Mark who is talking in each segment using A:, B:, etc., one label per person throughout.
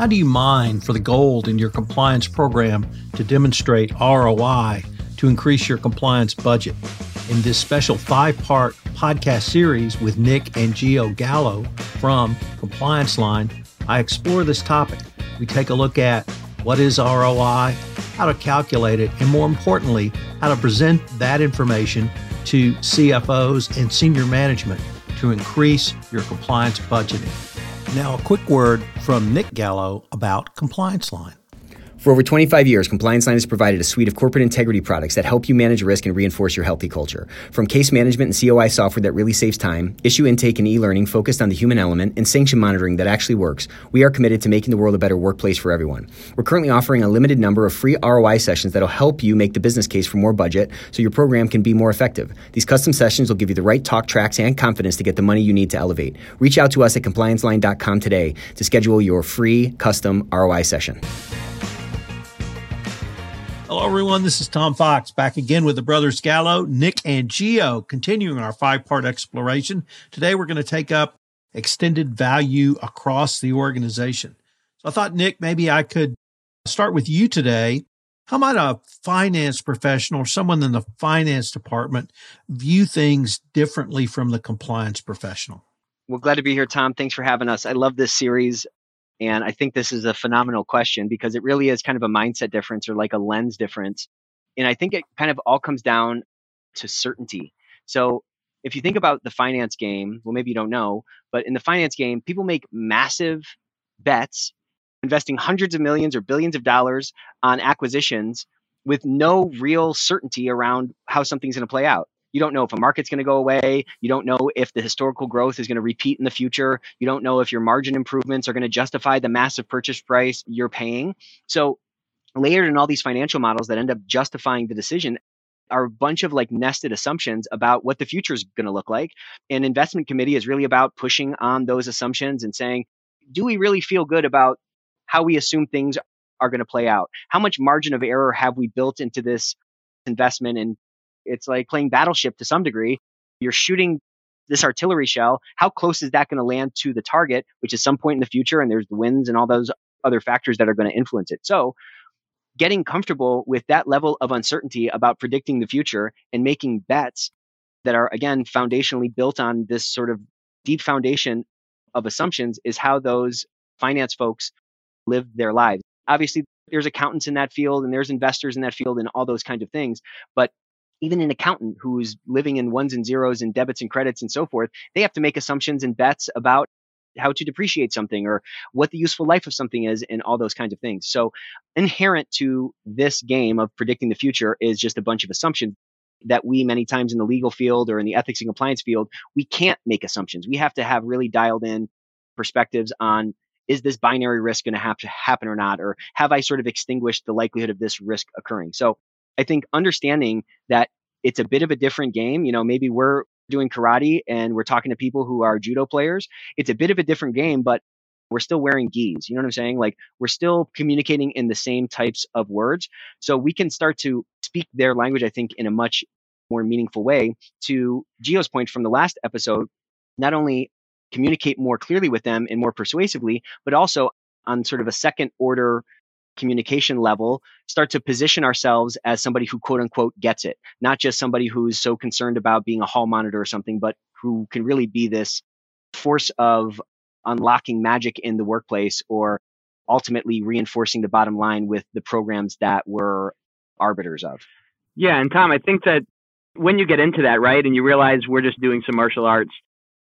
A: How do you mine for the gold in your compliance program to demonstrate ROI to increase your compliance budget? In this special five part podcast series with Nick and Gio Gallo from Compliance Line, I explore this topic. We take a look at what is ROI, how to calculate it, and more importantly, how to present that information to CFOs and senior management to increase your compliance budgeting. Now, a quick word from Nick Gallo about Compliance Line.
B: For over 25 years, Compliance Line has provided a suite of corporate integrity products that help you manage risk and reinforce your healthy culture. From case management and COI software that really saves time, issue intake and e-learning focused on the human element, and sanction monitoring that actually works, we are committed to making the world a better workplace for everyone. We're currently offering a limited number of free ROI sessions that'll help you make the business case for more budget so your program can be more effective. These custom sessions will give you the right talk tracks and confidence to get the money you need to elevate. Reach out to us at complianceline.com today to schedule your free custom ROI session.
A: Hello, everyone. This is Tom Fox back again with the brothers Gallo, Nick, and Gio, continuing our five part exploration. Today, we're going to take up extended value across the organization. So I thought, Nick, maybe I could start with you today. How might a finance professional or someone in the finance department view things differently from the compliance professional?
C: Well, glad to be here, Tom. Thanks for having us. I love this series. And I think this is a phenomenal question because it really is kind of a mindset difference or like a lens difference. And I think it kind of all comes down to certainty. So if you think about the finance game, well, maybe you don't know, but in the finance game, people make massive bets, investing hundreds of millions or billions of dollars on acquisitions with no real certainty around how something's going to play out. You don't know if a market's going to go away. You don't know if the historical growth is going to repeat in the future. You don't know if your margin improvements are going to justify the massive purchase price you're paying. So, layered in all these financial models that end up justifying the decision are a bunch of like nested assumptions about what the future is going to look like. And investment committee is really about pushing on those assumptions and saying, do we really feel good about how we assume things are going to play out? How much margin of error have we built into this investment and it's like playing battleship to some degree. You're shooting this artillery shell. How close is that going to land to the target, which is some point in the future? And there's the winds and all those other factors that are going to influence it. So, getting comfortable with that level of uncertainty about predicting the future and making bets that are, again, foundationally built on this sort of deep foundation of assumptions is how those finance folks live their lives. Obviously, there's accountants in that field and there's investors in that field and all those kinds of things. But even an accountant who's living in ones and zeros and debits and credits and so forth, they have to make assumptions and bets about how to depreciate something or what the useful life of something is and all those kinds of things. So inherent to this game of predicting the future is just a bunch of assumptions that we many times in the legal field or in the ethics and compliance field, we can't make assumptions. We have to have really dialed in perspectives on is this binary risk going to have to happen or not or have I sort of extinguished the likelihood of this risk occurring. So I think understanding that it's a bit of a different game, you know, maybe we're doing karate and we're talking to people who are judo players. It's a bit of a different game, but we're still wearing gis. You know what I'm saying? Like we're still communicating in the same types of words. So we can start to speak their language, I think, in a much more meaningful way. To Gio's point from the last episode, not only communicate more clearly with them and more persuasively, but also on sort of a second order communication level start to position ourselves as somebody who quote unquote gets it. Not just somebody who's so concerned about being a hall monitor or something but who can really be this force of unlocking magic in the workplace or ultimately reinforcing the bottom line with the programs that we're arbiters of.
D: Yeah and tom i think that when you get into that right and you realize we're just doing some martial arts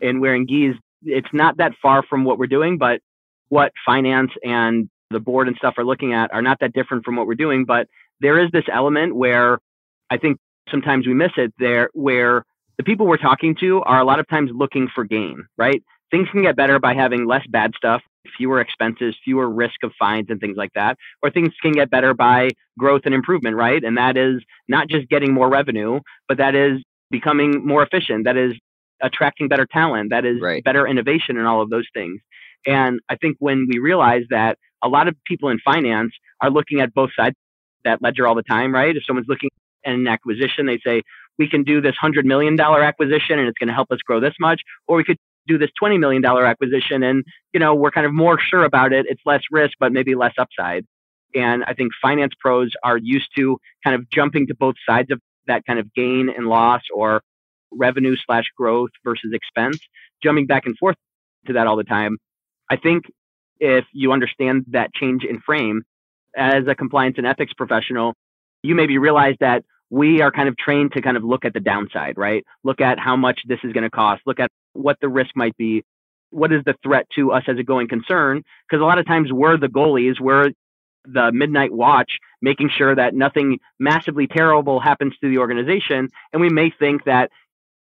D: and wearing gis it's not that far from what we're doing but what finance and the board and stuff are looking at are not that different from what we're doing. But there is this element where I think sometimes we miss it there, where the people we're talking to are a lot of times looking for gain, right? Things can get better by having less bad stuff, fewer expenses, fewer risk of fines and things like that. Or things can get better by growth and improvement, right? And that is not just getting more revenue, but that is becoming more efficient. That is attracting better talent. That is right. better innovation and all of those things. And I think when we realize that a lot of people in finance are looking at both sides that ledger all the time, right? If someone's looking at an acquisition, they say, we can do this $100 million acquisition and it's going to help us grow this much, or we could do this $20 million acquisition and, you know, we're kind of more sure about it. It's less risk, but maybe less upside. And I think finance pros are used to kind of jumping to both sides of that kind of gain and loss or revenue slash growth versus expense, jumping back and forth to that all the time. I think if you understand that change in frame as a compliance and ethics professional, you maybe realize that we are kind of trained to kind of look at the downside, right? Look at how much this is going to cost, look at what the risk might be, what is the threat to us as a going concern? Because a lot of times we're the goalies, we're the midnight watch, making sure that nothing massively terrible happens to the organization. And we may think that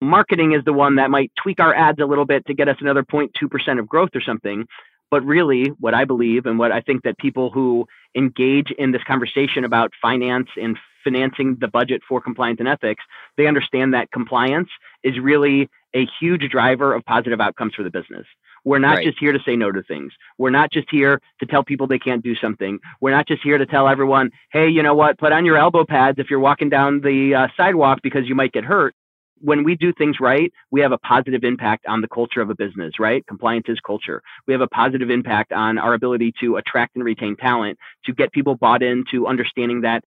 D: marketing is the one that might tweak our ads a little bit to get us another 0.2% of growth or something. But really, what I believe and what I think that people who engage in this conversation about finance and financing the budget for compliance and ethics, they understand that compliance is really a huge driver of positive outcomes for the business. We're not right. just here to say no to things. We're not just here to tell people they can't do something. We're not just here to tell everyone, hey, you know what, put on your elbow pads if you're walking down the uh, sidewalk because you might get hurt when we do things right, we have a positive impact on the culture of a business, right? Compliance is culture. We have a positive impact on our ability to attract and retain talent, to get people bought into understanding that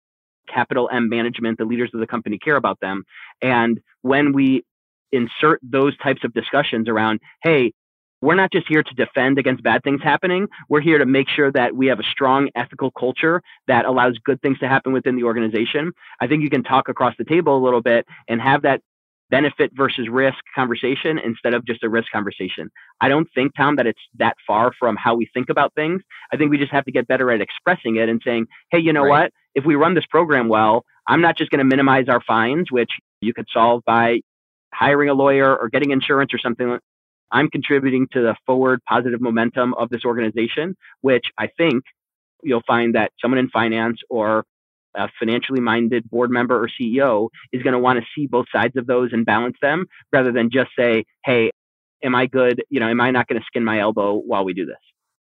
D: capital M management, the leaders of the company care about them. And when we insert those types of discussions around, hey, we're not just here to defend against bad things happening. We're here to make sure that we have a strong ethical culture that allows good things to happen within the organization. I think you can talk across the table a little bit and have that benefit versus risk conversation instead of just a risk conversation. I don't think, Tom, that it's that far from how we think about things. I think we just have to get better at expressing it and saying, hey, you know right. what? If we run this program well, I'm not just going to minimize our fines, which you could solve by hiring a lawyer or getting insurance or something. I'm contributing to the forward positive momentum of this organization, which I think you'll find that someone in finance or a financially minded board member or CEO is going to want to see both sides of those and balance them rather than just say, hey, am I good? You know, am I not going to skin my elbow while we do this?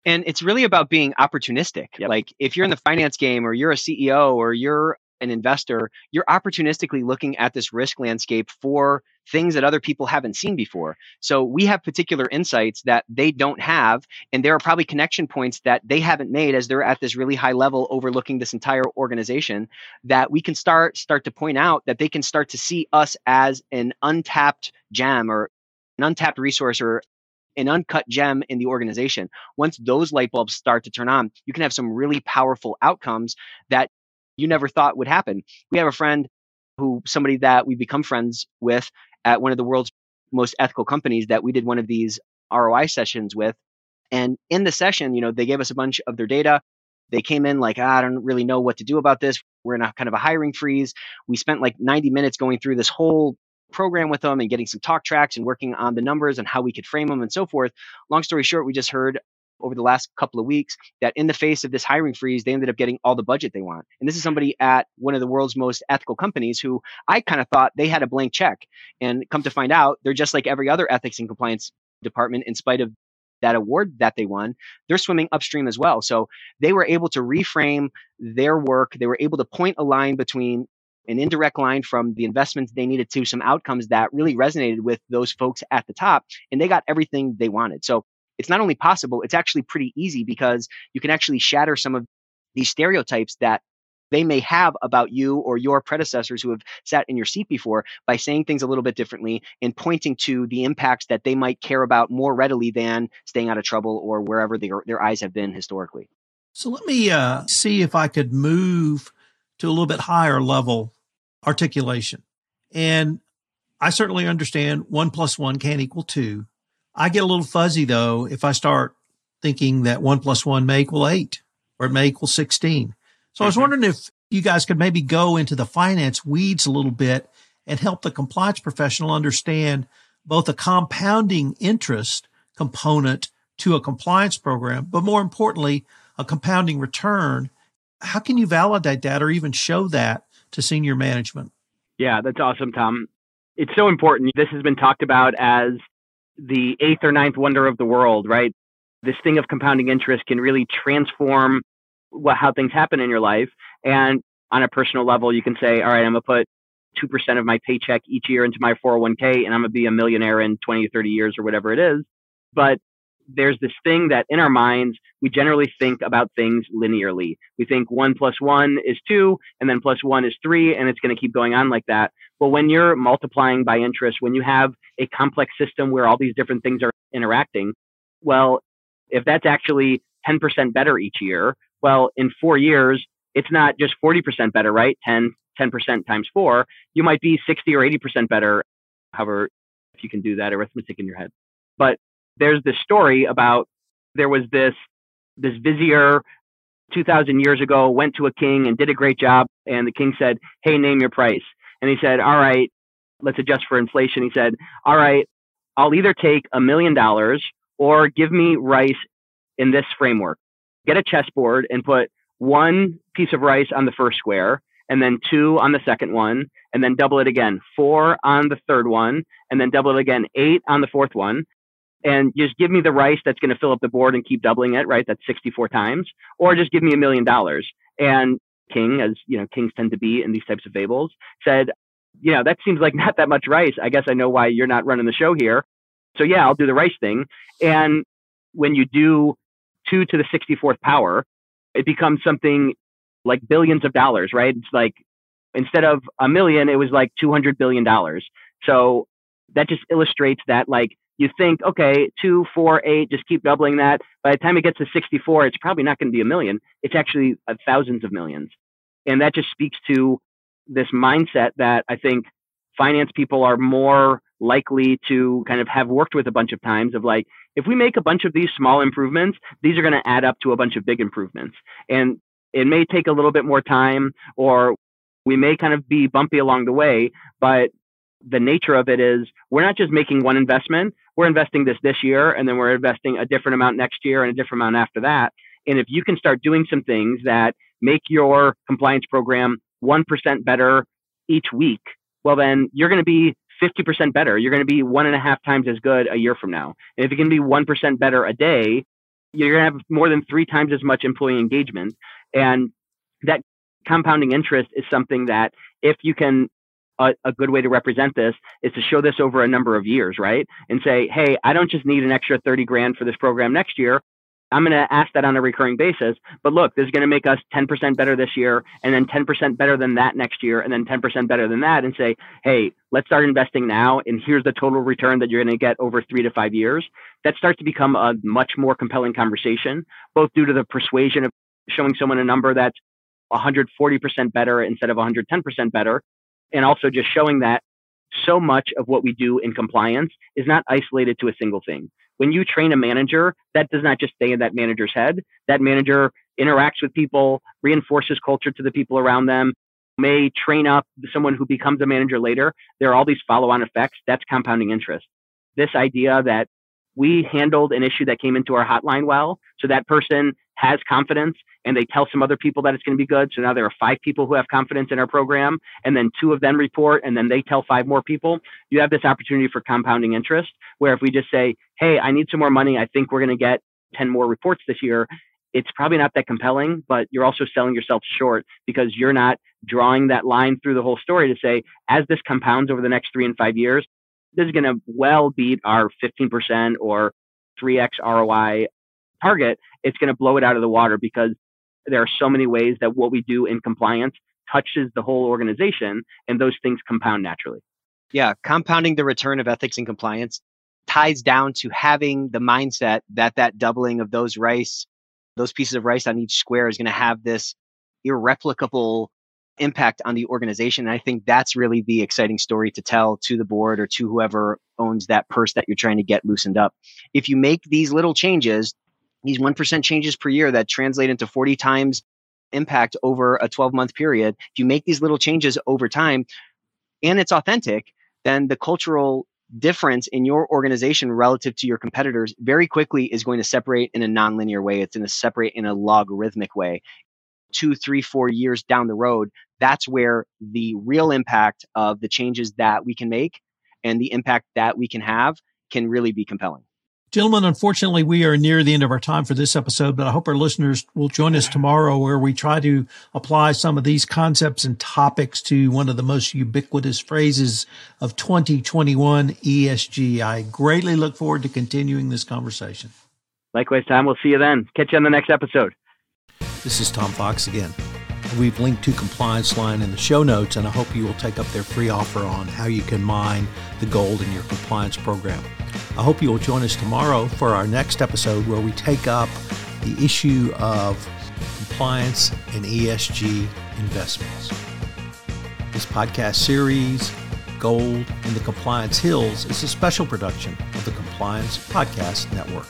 C: And it's really about being opportunistic. Yep. Like if you're in the finance game or you're a CEO or you're an investor, you're opportunistically looking at this risk landscape for things that other people haven't seen before. So we have particular insights that they don't have. And there are probably connection points that they haven't made as they're at this really high level overlooking this entire organization that we can start start to point out that they can start to see us as an untapped gem or an untapped resource or an uncut gem in the organization. Once those light bulbs start to turn on, you can have some really powerful outcomes that you never thought would happen. We have a friend who, somebody that we become friends with at one of the world's most ethical companies that we did one of these ROI sessions with. And in the session, you know, they gave us a bunch of their data. They came in like, ah, I don't really know what to do about this. We're in a kind of a hiring freeze. We spent like 90 minutes going through this whole program with them and getting some talk tracks and working on the numbers and how we could frame them and so forth. Long story short, we just heard over the last couple of weeks that in the face of this hiring freeze, they ended up getting all the budget they want. And this is somebody at one of the world's most ethical companies who I kind of thought they had a blank check. And come to find out, they're just like every other ethics and compliance department, in spite of that award that they won, they're swimming upstream as well. So they were able to reframe their work. They were able to point a line between an indirect line from the investments they needed to some outcomes that really resonated with those folks at the top and they got everything they wanted so it's not only possible, it's actually pretty easy because you can actually shatter some of these stereotypes that they may have about you or your predecessors who have sat in your seat before by saying things a little bit differently and pointing to the impacts that they might care about more readily than staying out of trouble or wherever their, eyes have been historically.
A: So let me uh, see if I could move to a little bit higher level articulation. And I certainly understand one plus one can't equal two. I get a little fuzzy though if I start thinking that one plus one may equal eight or it may equal 16. So mm-hmm. I was mm-hmm. wondering if you guys could maybe go into the finance weeds a little bit and help the compliance professional understand both a compounding interest component to a compliance program, but more importantly, a compounding return. How can you validate that or even show that to senior management?
D: Yeah, that's awesome, Tom. It's so important. This has been talked about as the eighth or ninth wonder of the world, right? This thing of compounding interest can really transform what, how things happen in your life. And on a personal level, you can say, all right, I'm going to put 2% of my paycheck each year into my 401k and I'm going to be a millionaire in 20 or 30 years or whatever it is. But there's this thing that in our minds, we generally think about things linearly. We think one plus one is two, and then plus one is three, and it's going to keep going on like that. Well, when you're multiplying by interest, when you have a complex system where all these different things are interacting, well, if that's actually 10% better each year, well, in four years, it's not just 40% better, right? 10, 10% times four, you might be 60 or 80% better. However, if you can do that arithmetic in your head. But there's this story about there was this this vizier 2000 years ago went to a king and did a great job and the king said hey name your price and he said all right let's adjust for inflation he said all right i'll either take a million dollars or give me rice in this framework get a chessboard and put one piece of rice on the first square and then two on the second one and then double it again four on the third one and then double it again eight on the fourth one and just give me the rice that's going to fill up the board and keep doubling it, right? That's 64 times, or just give me a million dollars. And King, as you know, kings tend to be in these types of fables, said, you know, that seems like not that much rice. I guess I know why you're not running the show here. So yeah, I'll do the rice thing. And when you do two to the 64th power, it becomes something like billions of dollars, right? It's like instead of a million, it was like 200 billion dollars. So that just illustrates that like you think, okay, two, four, eight, just keep doubling that. By the time it gets to 64, it's probably not going to be a million. It's actually uh, thousands of millions. And that just speaks to this mindset that I think finance people are more likely to kind of have worked with a bunch of times of like, if we make a bunch of these small improvements, these are going to add up to a bunch of big improvements. And it may take a little bit more time or we may kind of be bumpy along the way, but the nature of it is we're not just making one investment, we're investing this this year and then we're investing a different amount next year and a different amount after that. And if you can start doing some things that make your compliance program 1% better each week, well, then you're going to be 50% better. You're going to be one and a half times as good a year from now. And if you can be 1% better a day, you're going to have more than three times as much employee engagement. And that compounding interest is something that if you can a, a, good way to represent this is to show this over a number of years, right? And say, hey, I don't just need an extra 30 grand for this program next year. I'm going to ask that on a recurring basis. But look, this is going to make us 10% better this year, and then 10% better than that next year, and then 10% better than that, and say, hey, let's start investing now, and here's the total return that you're going to get over three to five years. That starts to become a much more compelling conversation, both due to the persuasion of showing someone a number that's 140% better instead of 110% better, and also just showing that so much of what we do in compliance is not isolated to a single thing. When you train a manager, that does not just stay in that manager's head. That manager interacts with people, reinforces culture to the people around them, may train up someone who becomes a manager later. There are all these follow on effects. That's compounding interest. This idea that we handled an issue that came into our hotline well. So that person has confidence and they tell some other people that it's going to be good. So now there are five people who have confidence in our program, and then two of them report, and then they tell five more people. You have this opportunity for compounding interest where if we just say, hey, I need some more money, I think we're going to get 10 more reports this year. It's probably not that compelling, but you're also selling yourself short because you're not drawing that line through the whole story to say, as this compounds over the next three and five years, this is going to well beat our 15% or 3x ROI target. It's going to blow it out of the water because there are so many ways that what we do in compliance touches the whole organization and those things compound naturally.
C: Yeah, compounding the return of ethics and compliance ties down to having the mindset that that doubling of those rice, those pieces of rice on each square is going to have this irreplicable impact on the organization. And I think that's really the exciting story to tell to the board or to whoever owns that purse that you're trying to get loosened up. If you make these little changes, these 1% changes per year that translate into 40 times impact over a 12 month period, if you make these little changes over time and it's authentic, then the cultural difference in your organization relative to your competitors very quickly is going to separate in a nonlinear way. It's going to separate in a logarithmic way. Two, three, four years down the road, that's where the real impact of the changes that we can make and the impact that we can have can really be compelling.
A: Gentlemen, unfortunately, we are near the end of our time for this episode, but I hope our listeners will join us tomorrow where we try to apply some of these concepts and topics to one of the most ubiquitous phrases of 2021 ESG. I greatly look forward to continuing this conversation.
D: Likewise, Tom. We'll see you then. Catch you on the next episode.
A: This is Tom Fox again. We've linked to Compliance Line in the show notes, and I hope you will take up their free offer on how you can mine the gold in your compliance program. I hope you will join us tomorrow for our next episode where we take up the issue of compliance and ESG investments. This podcast series, Gold in the Compliance Hills, is a special production of the Compliance Podcast Network.